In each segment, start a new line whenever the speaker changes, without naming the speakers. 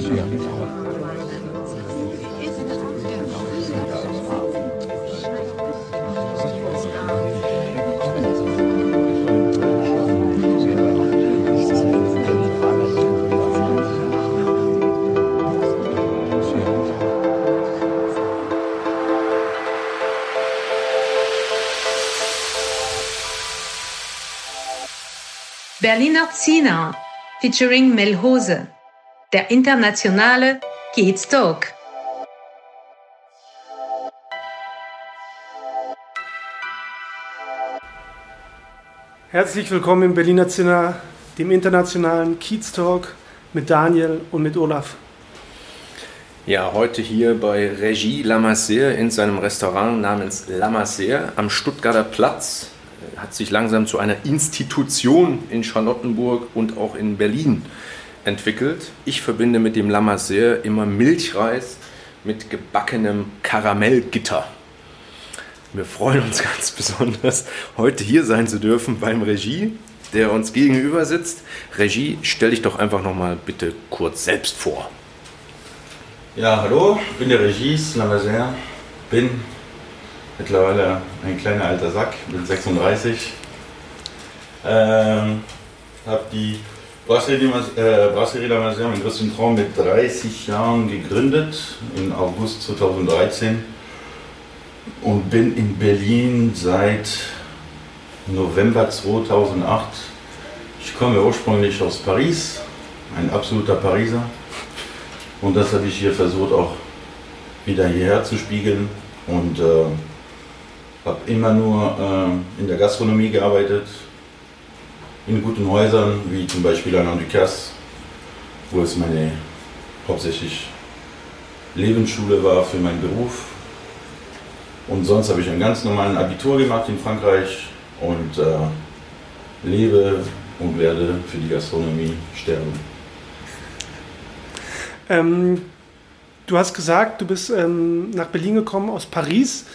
是啊。Berliner Zina featuring Melhose, der internationale Kids Talk.
Herzlich willkommen im Berliner Zina, dem internationalen Kiez Talk mit Daniel und mit Olaf.
Ja, heute hier bei Regie Lamasseur in seinem Restaurant namens Lamasseur am Stuttgarter Platz hat sich langsam zu einer Institution in Charlottenburg und auch in Berlin entwickelt. Ich verbinde mit dem Lamasseur immer Milchreis mit gebackenem Karamellgitter. Wir freuen uns ganz besonders, heute hier sein zu dürfen beim Regie, der uns gegenüber sitzt. Regie, stell dich doch einfach noch mal bitte kurz selbst vor.
Ja, hallo, ich bin der Regie Lamasseur, bin Mittlerweile ein kleiner alter Sack, bin 36. Ähm, habe die Brasserie Masia, mein größten Traum, mit 30 Jahren gegründet, im August 2013. Und bin in Berlin seit November 2008. Ich komme ursprünglich aus Paris, ein absoluter Pariser. Und das habe ich hier versucht auch wieder hierher zu spiegeln. Und äh, habe immer nur äh, in der Gastronomie gearbeitet, in guten Häusern, wie zum Beispiel an Ducasse, wo es meine hauptsächlich Lebensschule war für meinen Beruf. Und sonst habe ich einen ganz normalen Abitur gemacht in Frankreich und äh, lebe und werde für die Gastronomie sterben.
Ähm, du hast gesagt, du bist ähm, nach Berlin gekommen aus Paris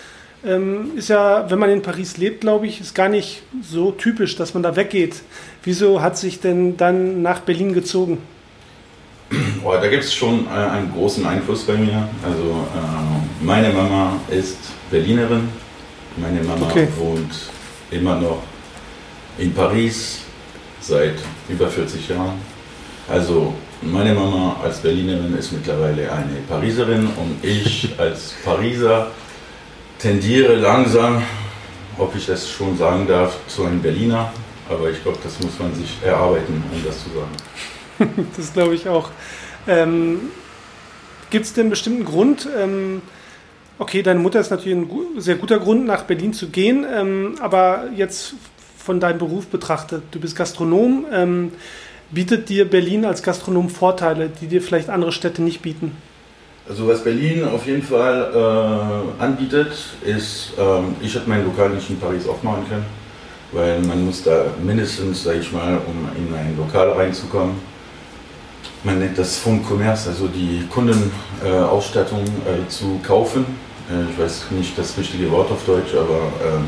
ähm, ist ja, wenn man in Paris lebt, glaube ich, ist gar nicht so typisch, dass man da weggeht. Wieso hat sich denn dann nach Berlin gezogen?
Oh, da gibt es schon äh, einen großen Einfluss bei mir. Also äh, meine Mama ist Berlinerin, meine Mama okay. wohnt immer noch in Paris seit über 40 Jahren. Also meine Mama als Berlinerin ist mittlerweile eine Pariserin und ich als Pariser tendiere langsam, ob ich das schon sagen darf, zu einem Berliner. Aber ich glaube, das muss man sich erarbeiten, um das zu sagen.
das glaube ich auch. Ähm, Gibt es denn einen bestimmten Grund? Ähm, okay, deine Mutter ist natürlich ein sehr guter Grund, nach Berlin zu gehen. Ähm, aber jetzt von deinem Beruf betrachtet, du bist Gastronom. Ähm, bietet dir Berlin als Gastronom Vorteile, die dir vielleicht andere Städte nicht bieten?
Also was Berlin auf jeden Fall äh, anbietet, ist, ähm, ich hätte mein Lokal nicht in Paris aufmachen können, weil man muss da mindestens, sage ich mal, um in ein Lokal reinzukommen, man nennt das Fond Commerce, also die Kundenausstattung äh, zu kaufen. Äh, ich weiß nicht das richtige Wort auf Deutsch, aber ähm,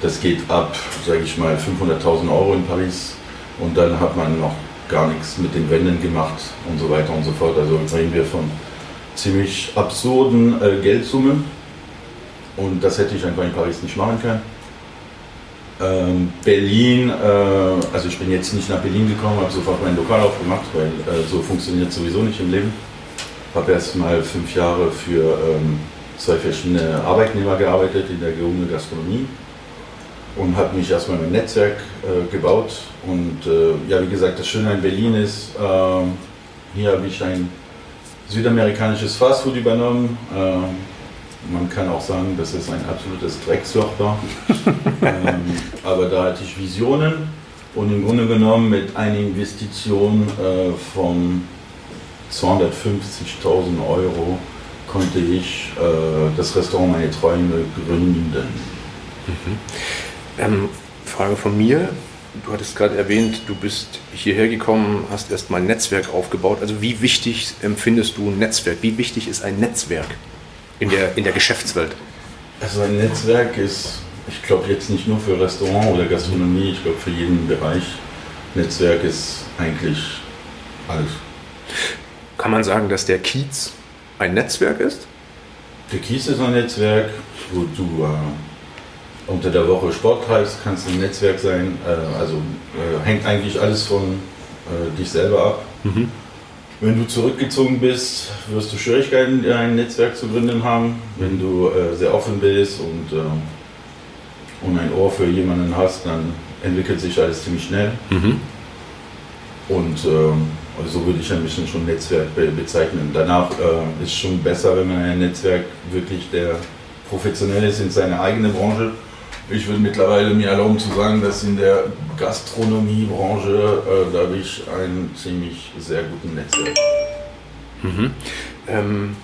das geht ab, sage ich mal, 500.000 Euro in Paris und dann hat man noch gar nichts mit den Wänden gemacht und so weiter und so fort. Also reden wir von ziemlich absurden äh, Geldsummen. Und das hätte ich einfach in Paris nicht machen können. Ähm, Berlin, äh, also ich bin jetzt nicht nach Berlin gekommen, habe sofort mein Lokal aufgemacht, weil äh, so funktioniert sowieso nicht im Leben. Habe erst mal fünf Jahre für ähm, zwei verschiedene Arbeitnehmer gearbeitet in der gehobenen Gastronomie und habe mich erstmal mein Netzwerk äh, gebaut. Und äh, ja, wie gesagt, das Schöne an Berlin ist, ähm, hier habe ich ein südamerikanisches Fastfood übernommen. Äh, man kann auch sagen, dass es ein absolutes Drecksloch war. ähm, aber da hatte ich Visionen und im Grunde genommen mit einer Investition äh, von 250.000 Euro konnte ich äh, das Restaurant Meine Träume gründen.
Mhm. Ähm, Frage von mir. Du hattest gerade erwähnt, du bist hierher gekommen, hast erstmal ein Netzwerk aufgebaut. Also wie wichtig empfindest du ein Netzwerk? Wie wichtig ist ein Netzwerk in der, in der Geschäftswelt?
Also ein Netzwerk ist, ich glaube jetzt nicht nur für Restaurant oder Gastronomie, ich glaube für jeden Bereich Netzwerk ist eigentlich alles.
Kann man sagen, dass der Kiez ein Netzwerk ist?
Der Kiez ist ein Netzwerk, wo du äh, unter der Woche Sport treibst, kannst ein Netzwerk sein. Äh, also äh, hängt eigentlich alles von äh, dich selber ab. Mhm. Wenn du zurückgezogen bist, wirst du Schwierigkeiten, ein Netzwerk zu gründen haben. Wenn du äh, sehr offen bist und, äh, und ein Ohr für jemanden hast, dann entwickelt sich alles ziemlich schnell. Mhm. Und äh, so würde ich ein bisschen schon Netzwerk be bezeichnen. Danach ist es schon besser, wenn man ein Netzwerk wirklich der professionell ist in seiner eigenen Branche. Ich würde mittlerweile mir erlauben zu sagen, dass in der Gastronomiebranche äh, da habe ich ein ziemlich sehr guten Netzwerk.
Mhm. Ähm,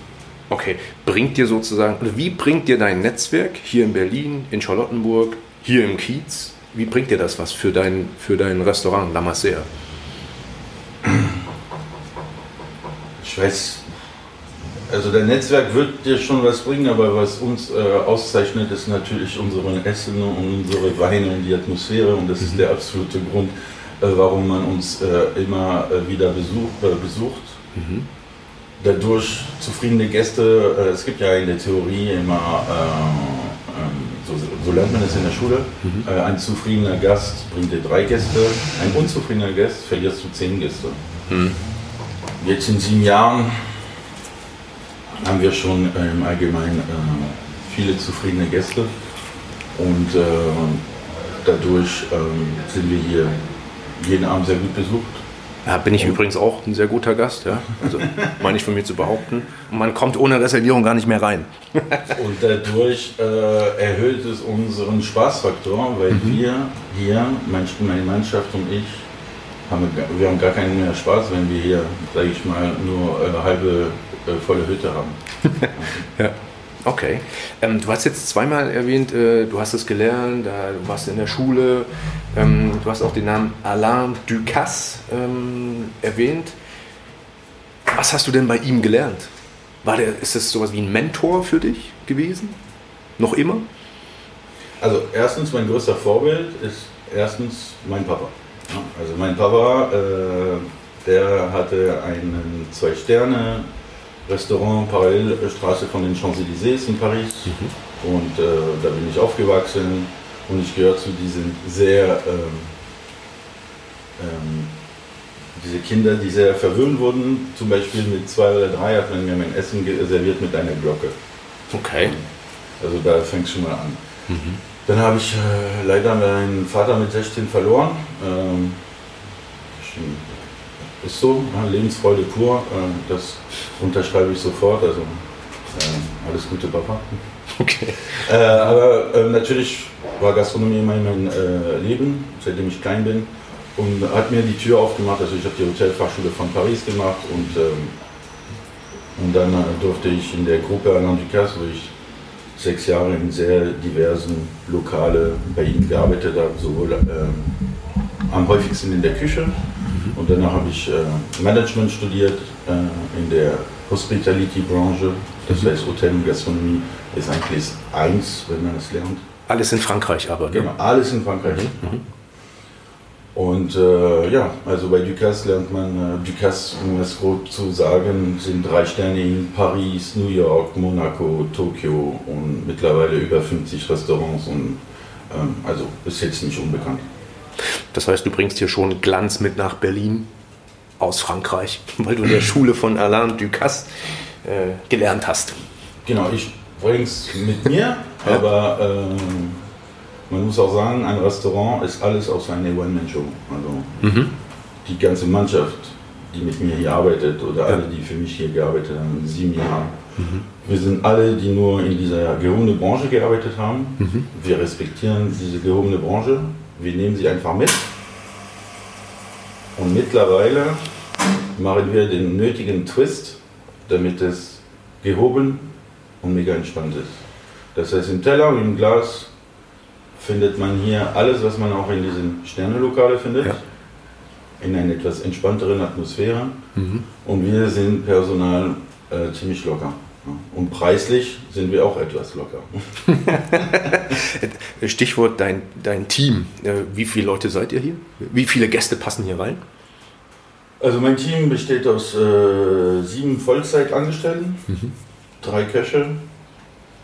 okay, bringt dir sozusagen, wie bringt dir dein Netzwerk hier in Berlin, in Charlottenburg, hier im Kiez, wie bringt dir das was für dein, für dein Restaurant La Massea?
Ich weiß also der Netzwerk wird dir schon was bringen, aber was uns äh, auszeichnet, ist natürlich unsere Essen und unsere Weine und die Atmosphäre und das mhm. ist der absolute Grund, äh, warum man uns äh, immer äh, wieder besuch, äh, besucht. Mhm. Dadurch zufriedene Gäste, äh, es gibt ja in der Theorie immer, ähm, so, so, lernt man es in der Schule, mhm. ein zufriedener Gast bringt dir drei Gäste, ein unzufriedener Gast verlierst du zehn Gäste. Mhm. Jetzt in sieben Jahren haben wir schon im Allgemeinen äh, viele zufriedene Gäste und äh, dadurch ähm, sind wir hier jeden Abend sehr gut besucht.
Ja, bin ich und übrigens auch ein sehr guter Gast, ja. Also meine ich von mir zu behaupten. Man kommt ohne Reservierung gar nicht mehr rein.
und dadurch äh, erhöht es unseren Spaßfaktor, weil mhm. wir hier, meine Mannschaft und ich, haben wir, haben gar keinen mehr Spaß, wenn wir hier, sage ich mal, nur äh, halbe volle Hütte haben.
ja. Okay. Ähm, du hast jetzt zweimal erwähnt, äh, du hast es gelernt, äh, du warst in der Schule, ähm, du hast auch den Namen Alain Ducasse ähm, erwähnt. Was hast du denn bei ihm gelernt? War der, ist das sowas wie ein Mentor für dich gewesen? Noch immer?
Also erstens, mein größter Vorbild ist erstens mein Papa. Also mein Papa, äh, der hatte einen Zwei-Sterne Restaurant Parallelstraße von den Champs-Élysées in Paris. Mhm. Und äh, da bin ich aufgewachsen und ich gehöre zu diesen sehr, ähm, ähm, diese Kinder, die sehr verwöhnt wurden. Zum Beispiel mit zwei oder drei hat man mir mein Essen serviert mit einer Glocke.
Okay.
Also da fängt es schon mal an. Mhm. Dann habe ich äh, leider meinen Vater mit 16 verloren. Ähm, ist so, Lebensfreude pur, äh, das unterschreibe ich sofort, also äh, alles Gute Papa. Okay. Äh, aber äh, natürlich war Gastronomie immer mein äh, Leben, seitdem ich klein bin und hat mir die Tür aufgemacht, also ich habe die Hotelfachschule von Paris gemacht und, ähm, und dann äh, durfte ich in der Gruppe Alain Ducasse, wo ich sechs Jahre in sehr diversen Lokale bei ihm gearbeitet habe, sowohl ähm, am häufigsten in der Küche, und danach habe ich äh, Management studiert äh, in der Hospitality-Branche. Das mhm. heißt, Hotel und Gastronomie ist eigentlich eins, wenn man es lernt.
Alles in Frankreich aber,
ne? Genau, alles in Frankreich. Mhm. mhm. Und äh, ja, also bei Ducasse lernt man, äh, Ducasse, um es grob zu sagen, sind drei Sterne in Paris, New York, Monaco, Tokio und mittlerweile über 50 Restaurants und ähm, also ist jetzt nicht unbekannt.
Das heißt, du bringst hier schon Glanz mit nach Berlin aus Frankreich, weil du in der Schule von Alain Ducasse äh, gelernt hast.
Genau, ich bringe es mit mir, aber ähm, man muss auch sagen, ein Restaurant ist alles aus einer One-Man-Show. Also mhm. die ganze Mannschaft, die mit mir hier arbeitet oder alle, die für mich hier gearbeitet haben, sieben Jahren. Mhm. Wir sind alle, die nur in dieser gehobenen Branche gearbeitet haben. Mhm. Wir respektieren diese gehobene Branche wir nehmen sie einfach mit. Und mittlerweile machen wir den nötigen Twist, damit es gehoben und mega entspannt ist. Das heißt, im Teller und im Glas findet man hier alles, was man auch in diesen Sternelokale findet. Ja. In einer etwas entspannteren Atmosphäre. Mhm. Und wir sind personal äh, ziemlich locker. Und preislich sind wir auch etwas locker.
Stichwort dein, dein Team. Äh, wie viele Leute seid ihr hier? Wie viele Gäste passen hier rein?
Also mein Team besteht aus äh, sieben Vollzeitangestellten, mhm. drei Köche,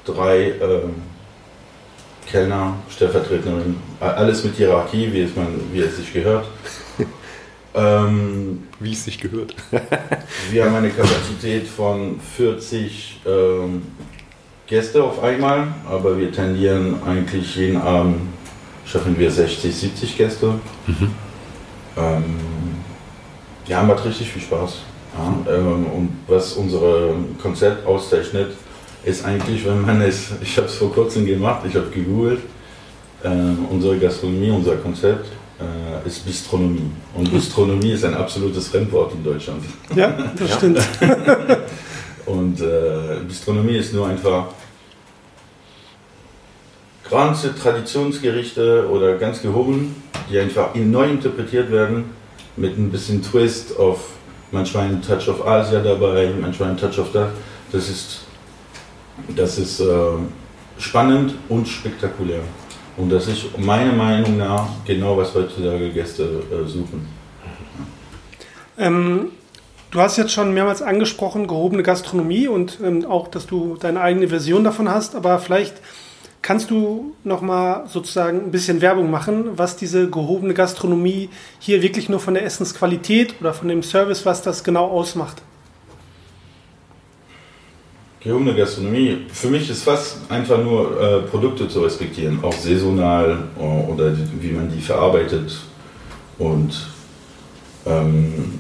drei äh, Kellner, Stellvertreterinnen, alles mit Hierarchie, wie es, man, wie es sich gehört.
Ähm, wie es sich gehört.
wir haben eine Kapazität von 40 ähm, Gäste auf einmal, aber wir tendieren eigentlich jeden Abend, schaffen wir 60, 70 Gäste. Mhm. Ähm, ja, macht richtig viel Spaß. Ja, ähm, und was unser Konzept auszeichnet, ist eigentlich, wenn man es, ich habe es vor kurzem gemacht, ich habe gegoogelt, äh, unsere Gastronomie, unser Konzept äh, ist Bistronomie. Und Bistronomie ist ein absolutes Fremdwort in Deutschland.
Ja, das ja. stimmt.
und äh, Bistronomie ist nur einfach ganze Traditionsgerichte oder ganz gehoben, die einfach neu interpretiert werden mit ein bisschen Twist auf manchmal ein Touch of Asia dabei, manchmal ein Touch of das. Das ist, das ist äh, spannend und spektakulär. Und das ist meiner Meinung nach genau, was heutzutage Gäste äh, suchen.
Ähm, du hast jetzt schon mehrmals angesprochen, gehobene Gastronomie und ähm, auch, dass du deine eigene Version davon hast, aber vielleicht Kannst du noch mal sozusagen ein bisschen Werbung machen, was diese gehobene Gastronomie hier wirklich nur von der Essensqualität oder von dem Service, was das genau ausmacht?
Gehobene Gastronomie, für mich ist fast einfach nur äh, Produkte zu respektieren, auch saisonal äh, oder wie man die verarbeitet und ähm,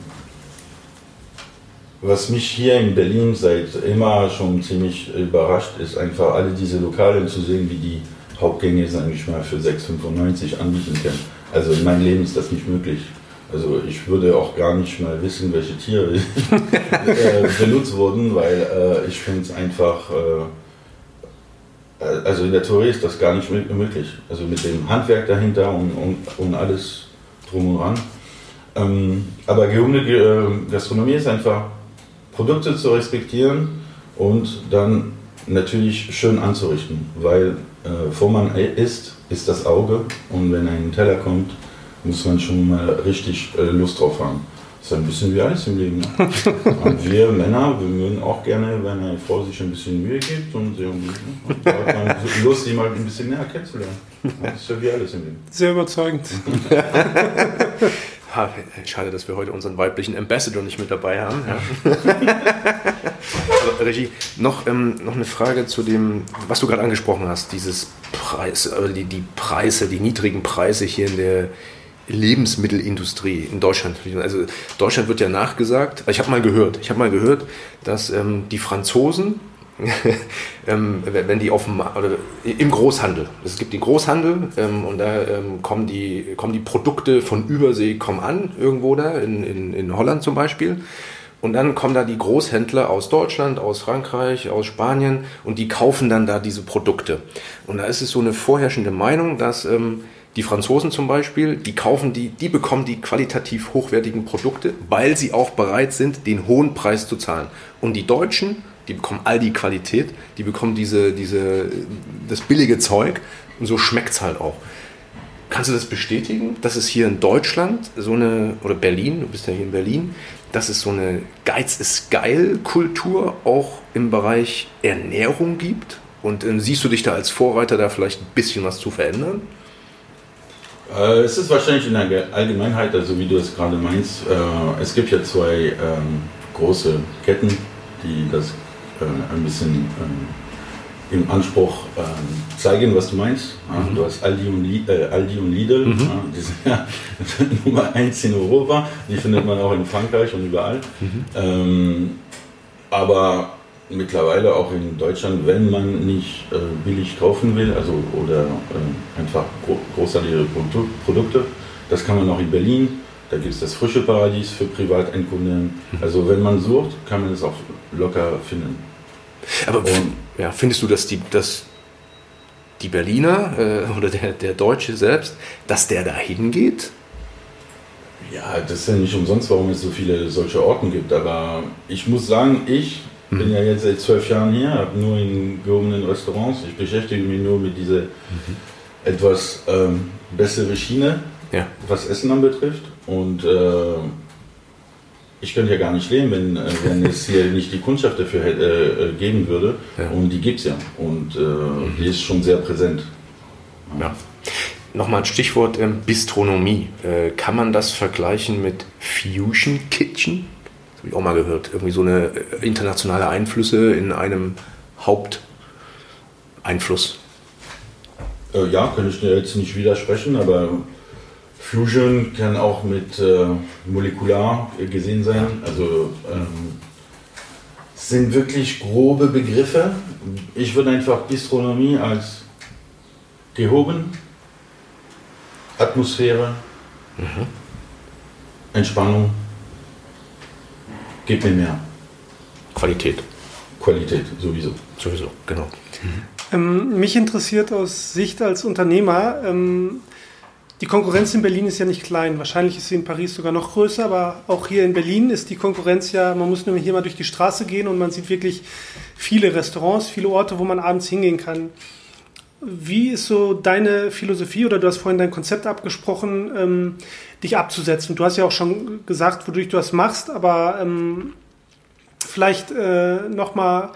was mich hier in Berlin seit immer schon ziemlich überrascht, ist einfach alle diese Lokale zu sehen, wie die Hauptgänge, sage ich mal, für 6,95 anbieten können. Also in meinem Leben ist das nicht möglich. Also ich würde auch gar nicht mal wissen, welche Tiere äh, benutzt wurden, weil äh, ich finde es einfach, äh, also in der Theorie ist das gar nicht möglich. Also mit dem Handwerk dahinter und, und, und alles drum und dran. Ähm, aber gehobene äh, Gastronomie ist einfach Produkte zu respektieren und dann natürlich schön anzurichten, weil äh, vor man isst, ist das Auge und wenn ein Teller kommt, muss man schon mal richtig äh, Lust drauf haben. Das ist ein bisschen wie alles im Leben. Ne? und wir Männer, wir mögen auch gerne, wenn eine Frau sich ein bisschen Mühe gibt und, und, und da hat man Lust, sie mal ein bisschen näher kennenzulernen. Das ist ja wie alles im Leben.
Sehr überzeugend.
Ha, schade, dass wir heute unseren weiblichen Ambassador nicht mit dabei haben. Ja. Regie, noch, ähm, noch eine Frage zu dem, was du gerade angesprochen hast, dieses Preis, äh, die, die Preise, die niedrigen Preise hier in der Lebensmittelindustrie in Deutschland. Also Deutschland wird ja nachgesagt, ich habe mal gehört, ich habe mal gehört, dass ähm, die Franzosen ähm, wenn die auf dem, oder im Großhandel. Es gibt den Großhandel ähm, und da ähm, kommen, die, kommen die Produkte von Übersee kommen an, irgendwo da, in, in, in Holland zum Beispiel. Und dann kommen da die Großhändler aus Deutschland, aus Frankreich, aus Spanien und die kaufen dann da diese Produkte. Und da ist es so eine vorherrschende Meinung, dass ähm, die Franzosen zum Beispiel, die kaufen die, die bekommen die qualitativ hochwertigen Produkte, weil sie auch bereit sind, den hohen Preis zu zahlen. Und die Deutschen die bekommen all die Qualität, die bekommen diese, diese, das billige Zeug und so schmeckt es halt auch. Kannst du das bestätigen, dass es hier in Deutschland so eine, oder Berlin, du bist ja hier in Berlin, dass es so eine Geiz ist geil Kultur auch im Bereich Ernährung gibt? Und äh, siehst du dich da als Vorreiter, da vielleicht ein bisschen was zu verändern?
Äh, es ist wahrscheinlich in der Allgemeinheit, also wie du es gerade meinst, äh, es gibt ja zwei ähm, große Ketten, die das äh, ein bisschen ähm, im Anspruch ähm, zeigen, was du meinst. Mhm. Du hast Aldi und, Li Aldi und Lidl, mhm. die sind ja Nummer eins in Europa, die findet man auch in Frankreich und überall. Mhm. Aber mittlerweile auch in Deutschland, wenn man nicht äh, billig kaufen will, also oder äh, einfach gro großartige Produkte, das kann man auch in Berlin. Da gibt es das frische Paradies für Privateinkunden. Mhm. Also wenn man sucht, kann man es auch locker finden.
Aber und, ja, findest du, dass die, dass die Berliner äh, oder der, der Deutsche selbst, dass der da hingeht?
Ja, das ist ja nicht umsonst, warum es so viele solche Orten gibt. Aber ich muss sagen, ich Ich bin ja jetzt seit zwölf Jahren hier, habe nur in gehobenen Restaurants. Ich beschäftige mich nur mit dieser etwas ähm, bessere Schiene,
Ja.
was Essen anbetrifft. Und äh, ich könnte ja gar nicht leben, wenn, äh, wenn es hier nicht die Kundschaft dafür äh, äh, geben würde.
Ja.
Und die gibt es ja. Und äh, die ist schon sehr präsent.
Ja. Nochmal ein Stichwort ähm, Bistronomie. Äh, kann man das vergleichen mit Fusion Kitchen? Habe ich auch mal gehört. Irgendwie so eine äh, internationale Einflüsse in einem Haupteinfluss.
Äh, ja, kann ich dir jetzt nicht widersprechen, aber Fusion kann auch mit äh, molekular gesehen sein. Also ähm, es sind wirklich grobe Begriffe. Ich würde einfach Bistronomie als gehoben, Atmosphäre, Entspannung, gib mir mehr.
Qualität.
Qualität sowieso.
Sowieso, genau.
Ähm, mich interessiert aus Sicht als Unternehmer, ähm, die Konkurrenz in Berlin ist ja nicht klein. Wahrscheinlich ist sie in Paris sogar noch größer, aber auch hier in Berlin ist die Konkurrenz ja, man muss nur hier mal durch die Straße gehen und man sieht wirklich viele Restaurants, viele Orte, wo man abends hingehen kann. Wie ist so deine Philosophie oder du hast vorhin dein Konzept abgesprochen, ähm, dich abzusetzen? Du hast ja auch schon gesagt, wodurch du das machst, aber ähm, vielleicht äh, nochmal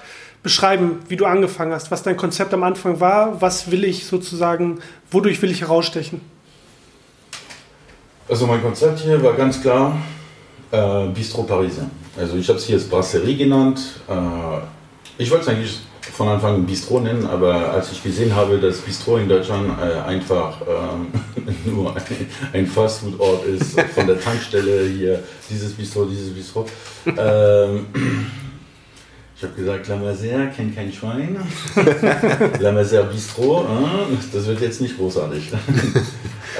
beschreiben, wie du angefangen hast, was dein Konzept am Anfang war, was will ich sozusagen, wodurch will ich herausstechen?
Also mein Konzept hier war ganz klar äh, Bistro Parisien. Also ich habe es hier als Brasserie genannt. Äh, ich wollte es eigentlich von Anfang an Bistro nennen, aber als ich gesehen habe, dass Bistro in Deutschland äh, einfach ähm, nur ein, ein Fastfood-Ort ist, von der Tankstelle hier, dieses Bistro, dieses Bistro. Ähm, ich habe gesagt, La Mazère kennt kein Schwein. La Mazère Bistro, äh, das wird jetzt nicht großartig.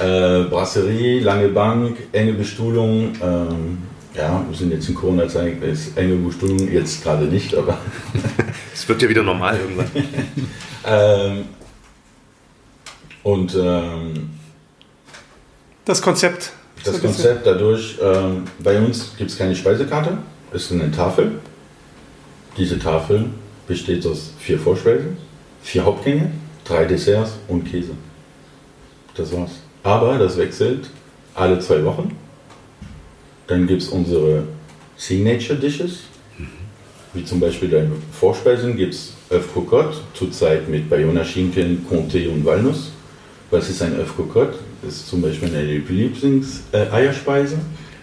Äh, Brasserie, lange Bank, enge Bestuhlung. Ähm, ja, wir sind jetzt in Corona-Zeit, ist enge Bestuhlung jetzt gerade nicht, aber
Es wird ja wieder normal irgendwann.
ähm, und ähm,
Das Konzept.
das Konzept dadurch, ähm, bei uns gibt es keine Speisekarte, es ist eine Tafel. Diese Tafel besteht aus vier Vorspeisen, vier Hauptgänge, drei Desserts und Käse. Das war's. Aber das wechselt alle zwei Wochen. Dann gibt es unsere Signature Dishes, wie zum Beispiel deine Vorspeisen gibt es Cocotte, zurzeit mit Bayona Schinken, Comté und Walnuss. Was ist ein Cocotte? Das ist zum Beispiel eine Lieblings-Eierspeise.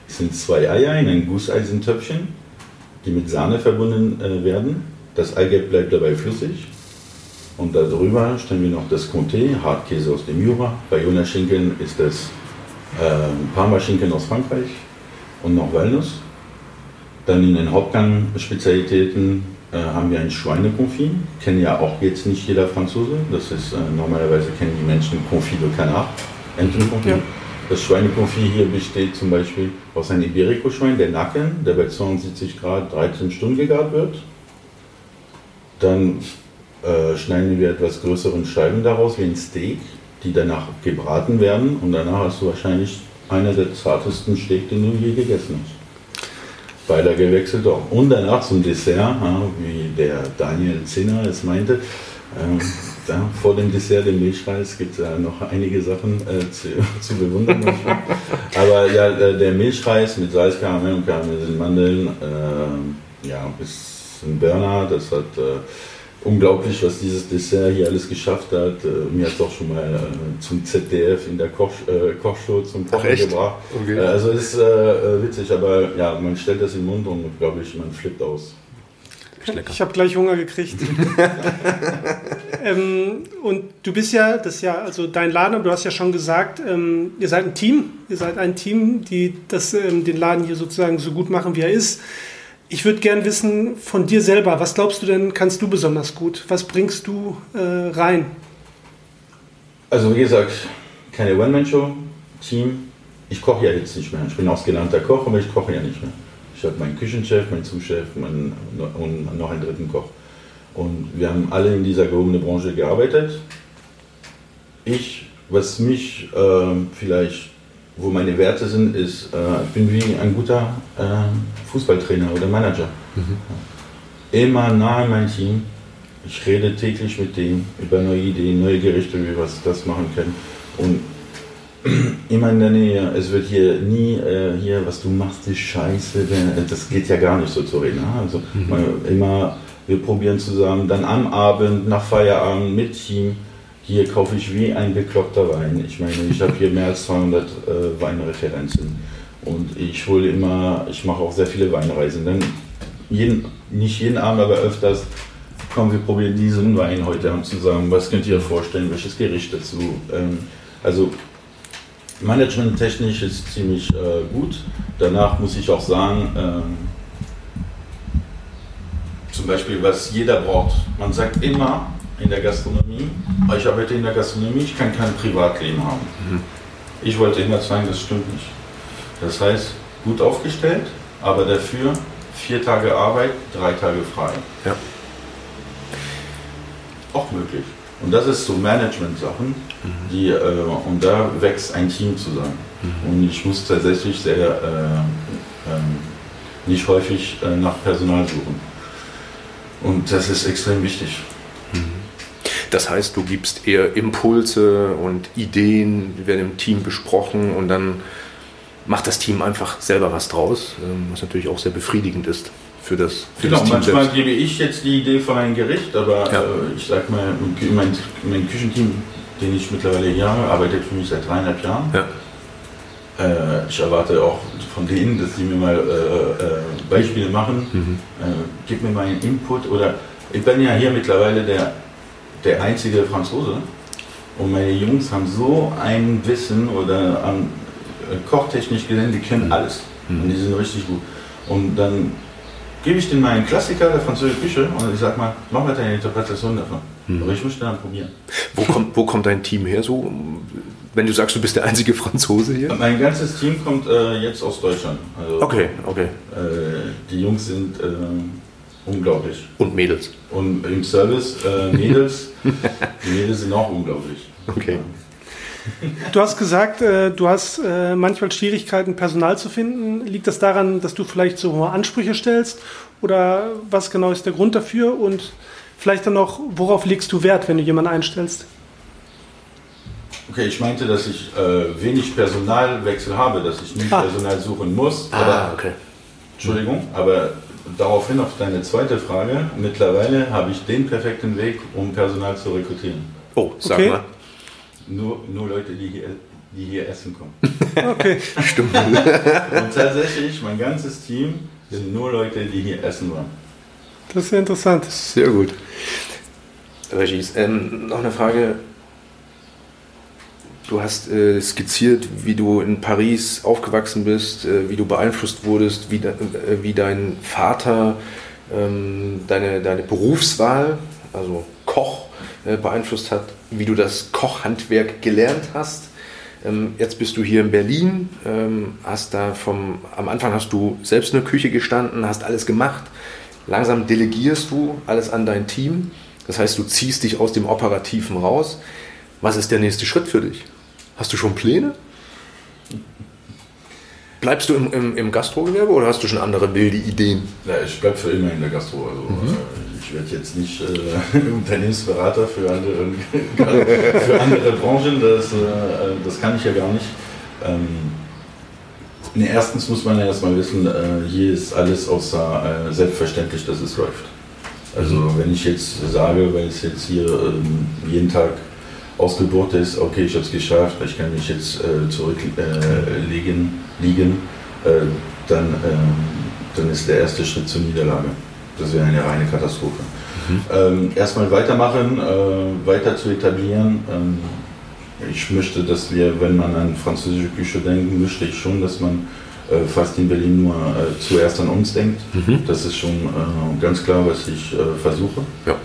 Es sind zwei Eier in ein Gusseisentöpfchen, die mit Sahne verbunden äh, werden. Das Eigelb bleibt dabei flüssig. Und darüber stellen wir noch das Comté, Hartkäse aus dem Jura. Bayona Schinken ist das äh, Parma-Schinken aus Frankreich und noch Walnuss. Dann in den Hauptgang-Spezialitäten äh, haben wir ein Schweinekonfit. Kennen ja auch jetzt nicht jeder Franzose. Das ist äh, normalerweise kennen die Menschen Confit de Canard, Entenkonfit.
Ja.
Das Schweinekonfit hier besteht zum Beispiel aus einem Iberico-Schwein, der Nacken, der bei 72 Grad 13 Stunden gegart wird. Dann äh, schneiden wir etwas größeren Scheiben daraus, wie ein Steak, die danach gebraten werden. Und danach hast du wahrscheinlich einer der zartesten Steak, den du je gegessen hast. Beilage gewechselt auch. Und danach zum Dessert, wie der Daniel Zinner es meinte, ähm, da, vor dem Dessert, dem Milchreis, gibt es ja noch einige Sachen äh, zu, zu bewundern. Aber ja, äh, der Milchreis mit Salz, Karamell und karamellisierte Mandeln, äh, ja, ist ein Burner. Das hat äh, unglaublich, was dieses Dessert hier alles geschafft hat. Äh, mir hat es auch schon mal äh, zum ZDF in der Koch, äh, Kochshow zum Kochen
echt?
gebracht.
Okay.
Äh, also ist äh, witzig, aber ja, man stellt das in den Mund und glaube ich, man flippt aus.
lecker.
Ich habe gleich Hunger gekriegt. ähm, und du bist ja, das ist ja also dein Laden, aber du hast ja schon gesagt, ähm, ihr seid ein Team. Ihr seid ein Team, die das, ähm, den Laden hier sozusagen so gut machen, wie er ist. Ich würde gern wissen von dir selber, was glaubst du denn, kannst du besonders gut? Was bringst du äh, rein?
Also wie gesagt, keine One-Man-Show, Team. Ich koche ja jetzt nicht mehr. Ich bin ausgelernter Koch, aber ich koche ja nicht mehr. Ich habe meinen Küchenchef, meinen Zuschef meinen, und noch einen dritten Koch. Und wir haben alle in dieser gehobenen Branche gearbeitet. Ich, was mich ähm, vielleicht, wo meine Werte sind, ist, äh, ich bin wie ein guter äh, Fußballtrainer oder Manager. immer nah an mein Team. Ich rede täglich mit dem über neue Ideen, neue Gerichte, wie wir das machen können. Und immer in der Nähe. Es wird hier nie äh, hier, was du machst, ist scheiße. Das geht ja gar nicht so zu reden. Ne? Also mhm. immer, wir probieren zusammen. Dann am Abend, nach Feierabend mit Team. Hier kaufe ich wie ein bekloppter Wein. Ich meine, ich habe hier mehr als 200 äh, Weinreferenzen. Und ich hole immer, ich mache auch sehr viele Weinreisen. Dann jeden, nicht jeden Abend, aber öfters, komm, wir probieren diesen Wein heute Abend zusammen. Was könnt ihr vorstellen? Welches Gericht dazu? Ähm, also Management-technisch ist ziemlich äh, gut. Danach muss ich auch sagen, ähm, zum Beispiel, was jeder braucht. Man sagt immer in der Gastronomie, ich arbeite in der Gastronomie, ich kann kein Privatleben haben. Mhm. Ich wollte immer sagen, das stimmt nicht. Das heißt, gut aufgestellt, aber dafür vier Tage Arbeit, drei Tage frei. Ja. Auch möglich. Und das ist so Management-Sachen, mhm. die, äh, und da wächst ein Team zusammen. Mhm. Und ich muss tatsächlich sehr, äh, äh, nicht häufig äh, nach Personal suchen. Und das ist extrem wichtig. Mhm.
Das heißt, du gibst eher Impulse und Ideen, die werden im Team besprochen und dann macht das Team einfach selber was draus, ähm, was natürlich auch sehr befriedigend ist für das, für
genau,
das
Team manchmal selbst. gebe ich jetzt die Idee von einem Gericht, aber ja. äh, ich sag mal, mein, mein Küchenteam, den ich mittlerweile hier habe, arbeitet für mich seit dreieinhalb Jahren. Ja. Äh, ich erwarte auch von denen, dass sie mir mal äh, äh Beispiele machen. Mhm. Äh, gib mir mal einen Input oder ich bin ja hier mittlerweile der, der einzige Franzose und meine Jungs haben so ein Wissen oder an äh, kochtechnisch gesehen, die kennen mhm. alles mhm. und die sind richtig gut. Und dann gebe ich den mal einen Klassiker der französischen Küche und ich sage mal, mach mal deine Interpretation davon. Mhm. Aber ich möchte dann probieren.
Wo kommt, wo kommt dein Team her so? Wenn du sagst, du bist der einzige Franzose hier?
Mein ganzes Team kommt äh, jetzt aus Deutschland.
Also, okay, okay.
Äh, die Jungs sind äh, unglaublich.
Und Mädels.
Und im Service äh, Mädels. die Mädels sind auch unglaublich.
Okay.
Du hast gesagt, äh, du hast äh, manchmal Schwierigkeiten, Personal zu finden. Liegt das daran, dass du vielleicht so hohe Ansprüche stellst? Oder was genau ist der Grund dafür? Und vielleicht dann noch, worauf legst du Wert, wenn du jemanden einstellst?
Okay, ich meinte, dass ich äh, wenig Personalwechsel habe, dass ich nicht ah. Personal suchen muss.
Ah, okay.
Entschuldigung, aber daraufhin auf deine zweite Frage. Mittlerweile habe ich den perfekten Weg, um Personal zu rekrutieren.
Oh, sag okay. mal.
Nur, nur Leute, die hier, die hier essen kommen.
Okay. Stimmt.
Und tatsächlich, mein ganzes Team sind nur Leute, die hier essen waren.
Das ist ja interessant.
Sehr gut. Regis, ähm, noch eine Frage. Du hast äh, skizziert, wie du in Paris aufgewachsen bist, äh, wie du beeinflusst wurdest, wie, de, äh, wie dein Vater ähm, deine, deine Berufswahl, also Koch, äh, beeinflusst hat, wie du das Kochhandwerk gelernt hast. Ähm, jetzt bist du hier in Berlin, ähm, hast da vom, am Anfang hast du selbst in der Küche gestanden, hast alles gemacht. Langsam delegierst du alles an dein Team. Das heißt, du ziehst dich aus dem Operativen raus. Was ist der nächste Schritt für dich? Hast du schon Pläne? Bleibst du im, im, im Gastrogewerbe oder hast du schon andere wilde Ideen?
Ja, ich bleibe für immer in der Gastro. Also, mhm. äh, ich werde jetzt nicht äh, Unternehmensberater für andere, für andere Branchen, das, äh, das kann ich ja gar nicht. Ähm, nee, erstens muss man ja erstmal wissen, äh, hier ist alles außer äh, selbstverständlich, dass es läuft. Also mhm. wenn ich jetzt sage, weil es jetzt hier ähm, jeden Tag Ausgeburt ist, okay, ich habe es geschafft, ich kann mich jetzt äh, zurücklegen, liegen, dann, ähm, dann ist der erste Schritt zur Niederlage. Das wäre eine reine Katastrophe. Mhm. Ähm, erstmal weitermachen, äh, weiter zu etablieren. Ähm, ich möchte, dass wir, wenn man an französische Küche denkt, möchte ich schon, dass man äh, fast in Berlin nur äh, zuerst an uns denkt. Mhm. Das ist schon äh, ganz klar, was ich äh, versuche.
Ja.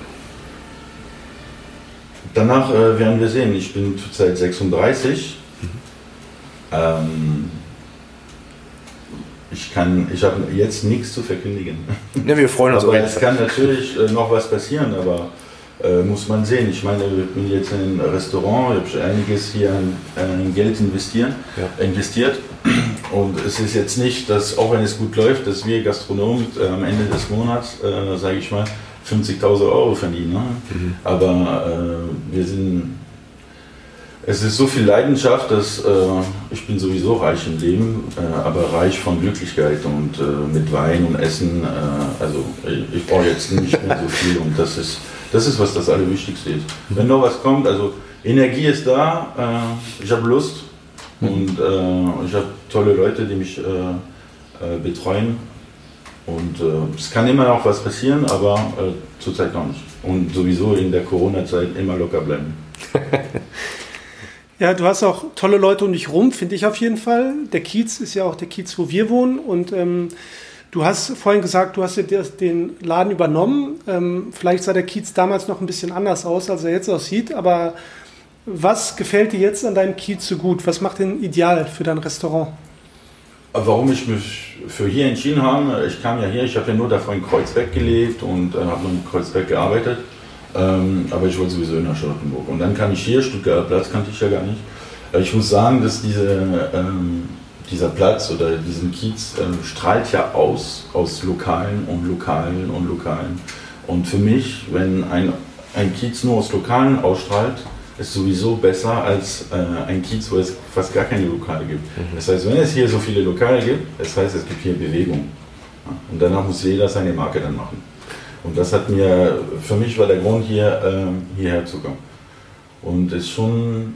Danach äh, werden wir sehen. Ich bin zurzeit 36. Mhm. Ähm, ich kann, ich habe jetzt nichts zu verkündigen.
Ja, wir freuen uns.
aber es kann natürlich äh, noch was passieren, aber äh, muss man sehen. Ich meine, ich bin jetzt in einem Restaurant, ich habe einiges hier an, an Geld investieren, ja. investiert Und es ist jetzt nicht, dass auch wenn es gut läuft, dass wir Gastronomen äh, am Ende des Monats, äh, sage ich mal, 50.000 Euro verdienen. Ne? Mhm. Aber äh, wir sind, es ist so viel Leidenschaft, dass äh, ich bin sowieso reich im Leben, äh, aber reich von Glücklichkeit und äh, mit Wein und Essen. also ich, ich brauche jetzt nicht mehr so viel und das ist, das ist was das Allerwichtigste ist. Wenn noch was kommt, also Energie ist da, ich habe Lust und äh, ich habe tolle Leute, die mich äh, äh, betreuen. Und äh, es kann immer noch was passieren, aber äh, zurzeit noch nicht. Und sowieso in der Corona-Zeit immer locker bleiben.
Ja, du hast auch tolle Leute um dich rum, finde ich auf jeden Fall. Der Kiez ist ja auch der Kiez, wo wir wohnen. Und ähm, du hast vorhin gesagt, du hast dir den Laden übernommen. Ähm, vielleicht sah der Kiez damals noch ein bisschen anders aus, als er jetzt aussieht. Aber was gefällt dir jetzt an deinem Kiez so gut? Was macht den ideal für dein Restaurant?
Warum ich mich für hier entschieden habe, ich kam ja hier, ich habe ja nur davor in Kreuzberg gelebt und äh, habe in Kreuzberg gearbeitet, ähm, aber ich wollte sowieso in der Charlottenburg. Und dann kam ich hier, Stuttgarter Platz kannte ich ja gar nicht. Äh, ich muss sagen, dass diese, ähm, dieser Platz oder diesen Kiez äh, strahlt ja aus, aus Lokalen und Lokalen und Lokalen. Und für mich, wenn ein, ein Kiez nur aus Lokalen ausstrahlt, ist sowieso besser als äh, ein Kiez, wo es fast gar keine Lokale gibt. Mhm. Das heißt, wenn es hier so viele Lokale gibt, das heißt, es gibt hier Bewegung. Ja? Und danach muss jeder seine Marke dann machen. Und das hat mir, für mich war der Grund hier, äh, hierher zu kommen. Und es ist schon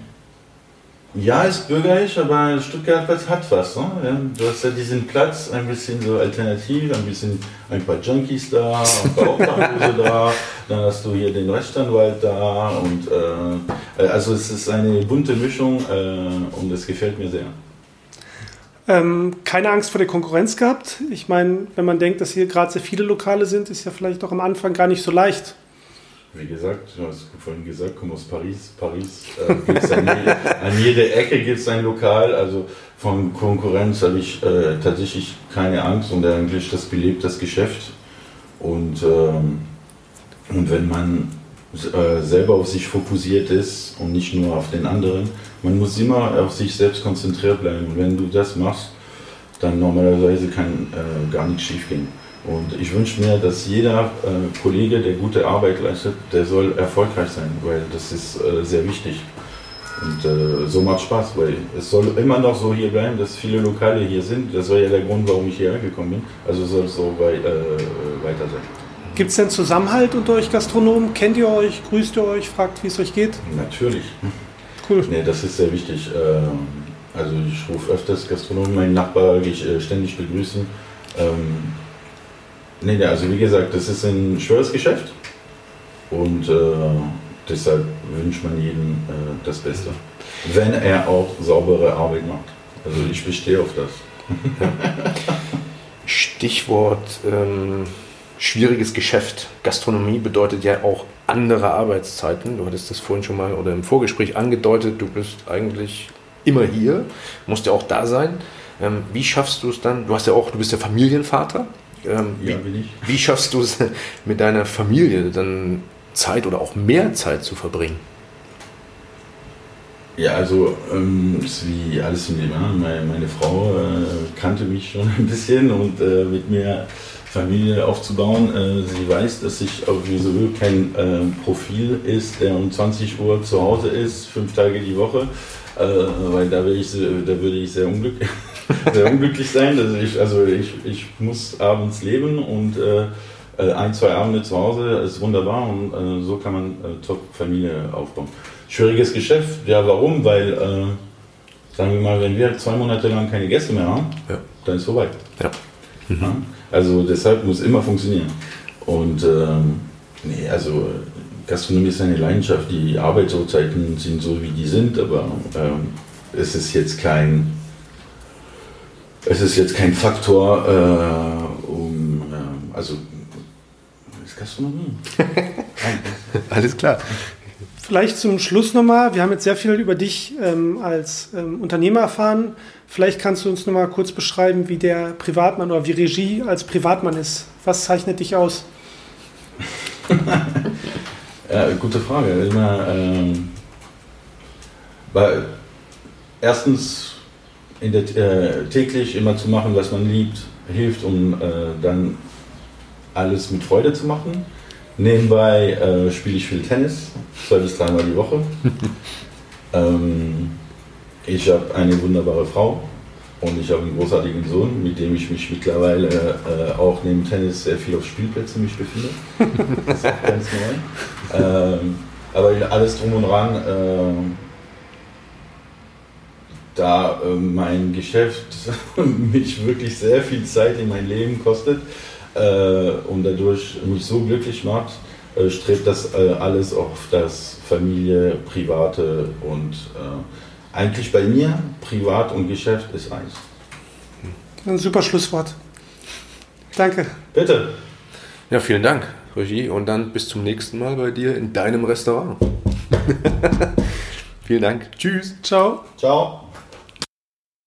ja, ist bürgerlich, aber Stuttgart hat was. Ne? Du hast ja diesen Platz, ein bisschen so alternativ, ein bisschen ein paar Junkies da, ein paar Obdachlose da, dann hast du hier den Rechtsanwalt da und äh, also es ist eine bunte Mischung äh, und es gefällt mir sehr.
Ähm, keine Angst vor der Konkurrenz gehabt. Ich meine, wenn man denkt, dass hier gerade sehr viele Lokale sind, ist ja vielleicht auch am Anfang gar nicht so leicht
wie gesagt, du hast vorhin gesagt, komm aus Paris. Paris äh, gibt's an, jede, an jeder Ecke gibt es ein Lokal. Also von Konkurrenz habe ich äh, tatsächlich keine Angst und eigentlich das belebt das Geschäft. Und, ähm, und wenn man äh, selber auf sich fokussiert ist und nicht nur auf den anderen, man muss immer auf sich selbst konzentriert bleiben. Und wenn du das machst, dann normalerweise kann äh, gar nichts schief gehen. Und ich wünsche mir, dass jeder äh, Kollege, der gute Arbeit leistet, der soll erfolgreich sein, weil das ist äh, sehr wichtig. Und äh, so macht Spaß, weil es soll immer noch so hier bleiben, dass viele Lokale hier sind. Das war ja der Grund, warum ich hierher gekommen bin. Also soll es so wei äh, weiter sein.
Gibt es denn Zusammenhalt unter euch Gastronomen? Kennt ihr euch? Grüßt ihr euch? Fragt, wie es euch geht?
Natürlich. Cool. Nee, das ist sehr wichtig. Ähm, also ich rufe öfters Gastronomen, meinen Nachbar gehe ich äh, ständig begrüßen. Ähm, Nee, also wie gesagt, das ist ein schweres Geschäft und äh, deshalb wünscht man jedem äh, das Beste. Wenn er auch saubere Arbeit macht. Also ich bestehe auf das.
Stichwort ähm, schwieriges Geschäft. Gastronomie bedeutet ja auch andere Arbeitszeiten. Du hattest das vorhin schon mal oder im Vorgespräch angedeutet, du bist eigentlich immer hier, musst ja auch da sein. Ähm, wie schaffst du es dann? Du hast ja auch, du bist ja Familienvater. Ähm, ja, wie, wie schaffst du es mit deiner Familie dann Zeit oder auch mehr Zeit zu verbringen?
Ja, also ähm, ist wie alles im Leben. Meine, meine Frau äh, kannte mich schon ein bisschen und äh, mit mir Familie aufzubauen. Äh, sie weiß, dass ich auf sowieso kein äh, Profil ist, der um 20 Uhr zu Hause ist, fünf Tage die Woche, äh, weil da, ich, da würde ich sehr unglücklich sehr unglücklich sein. Also ich, also ich, ich muss abends leben und äh, äh, ein, zwei Abende zu Hause ist wunderbar und äh, so kann man äh, Top-Familie aufbauen. Schwieriges Geschäft, ja warum? Weil, äh, sagen wir mal, wenn wir zwei Monate lang keine Gäste mehr haben, ja. dann ist vorbei. Ja. Mhm. Also deshalb muss immer funktionieren. Und ähm, nee, also Gastronomie ist eine Leidenschaft. Die Arbeitszeiten sind so, wie die sind, aber ähm, es ist jetzt kein es ist jetzt kein Faktor, äh, um, äh, also, ist Gastronomie.
Alles klar.
Vielleicht zum Schluss nochmal, wir haben jetzt sehr viel über dich ähm, als ähm, Unternehmer erfahren. Vielleicht kannst du uns nochmal kurz beschreiben, wie der Privatmann oder wie Regie als Privatmann ist. Was zeichnet dich aus?
ja, gute Frage. Immer, ähm, weil erstens der, äh, täglich immer zu machen, was man liebt, hilft, um äh, dann alles mit Freude zu machen. Nebenbei äh, spiele ich viel Tennis, zwei bis dreimal die Woche. ähm, ich habe eine wunderbare Frau und ich habe einen großartigen Sohn, mit dem ich mich mittlerweile äh, auch neben Tennis sehr viel auf Spielplätzen mich befinde. Das ist auch ganz neu. Ähm, aber alles drum und dran, äh, da äh, mein Geschäft mich wirklich sehr viel Zeit in mein Leben kostet äh, und dadurch mich so glücklich macht, äh, strebt das äh, alles auf das Familie, Private und äh, eigentlich bei mir Privat und Geschäft ist eins.
Ein super Schlusswort. Danke.
Bitte.
Ja, vielen Dank, Regie. Und dann bis zum nächsten Mal bei dir in deinem Restaurant. vielen Dank. Tschüss.
Ciao.
Ciao.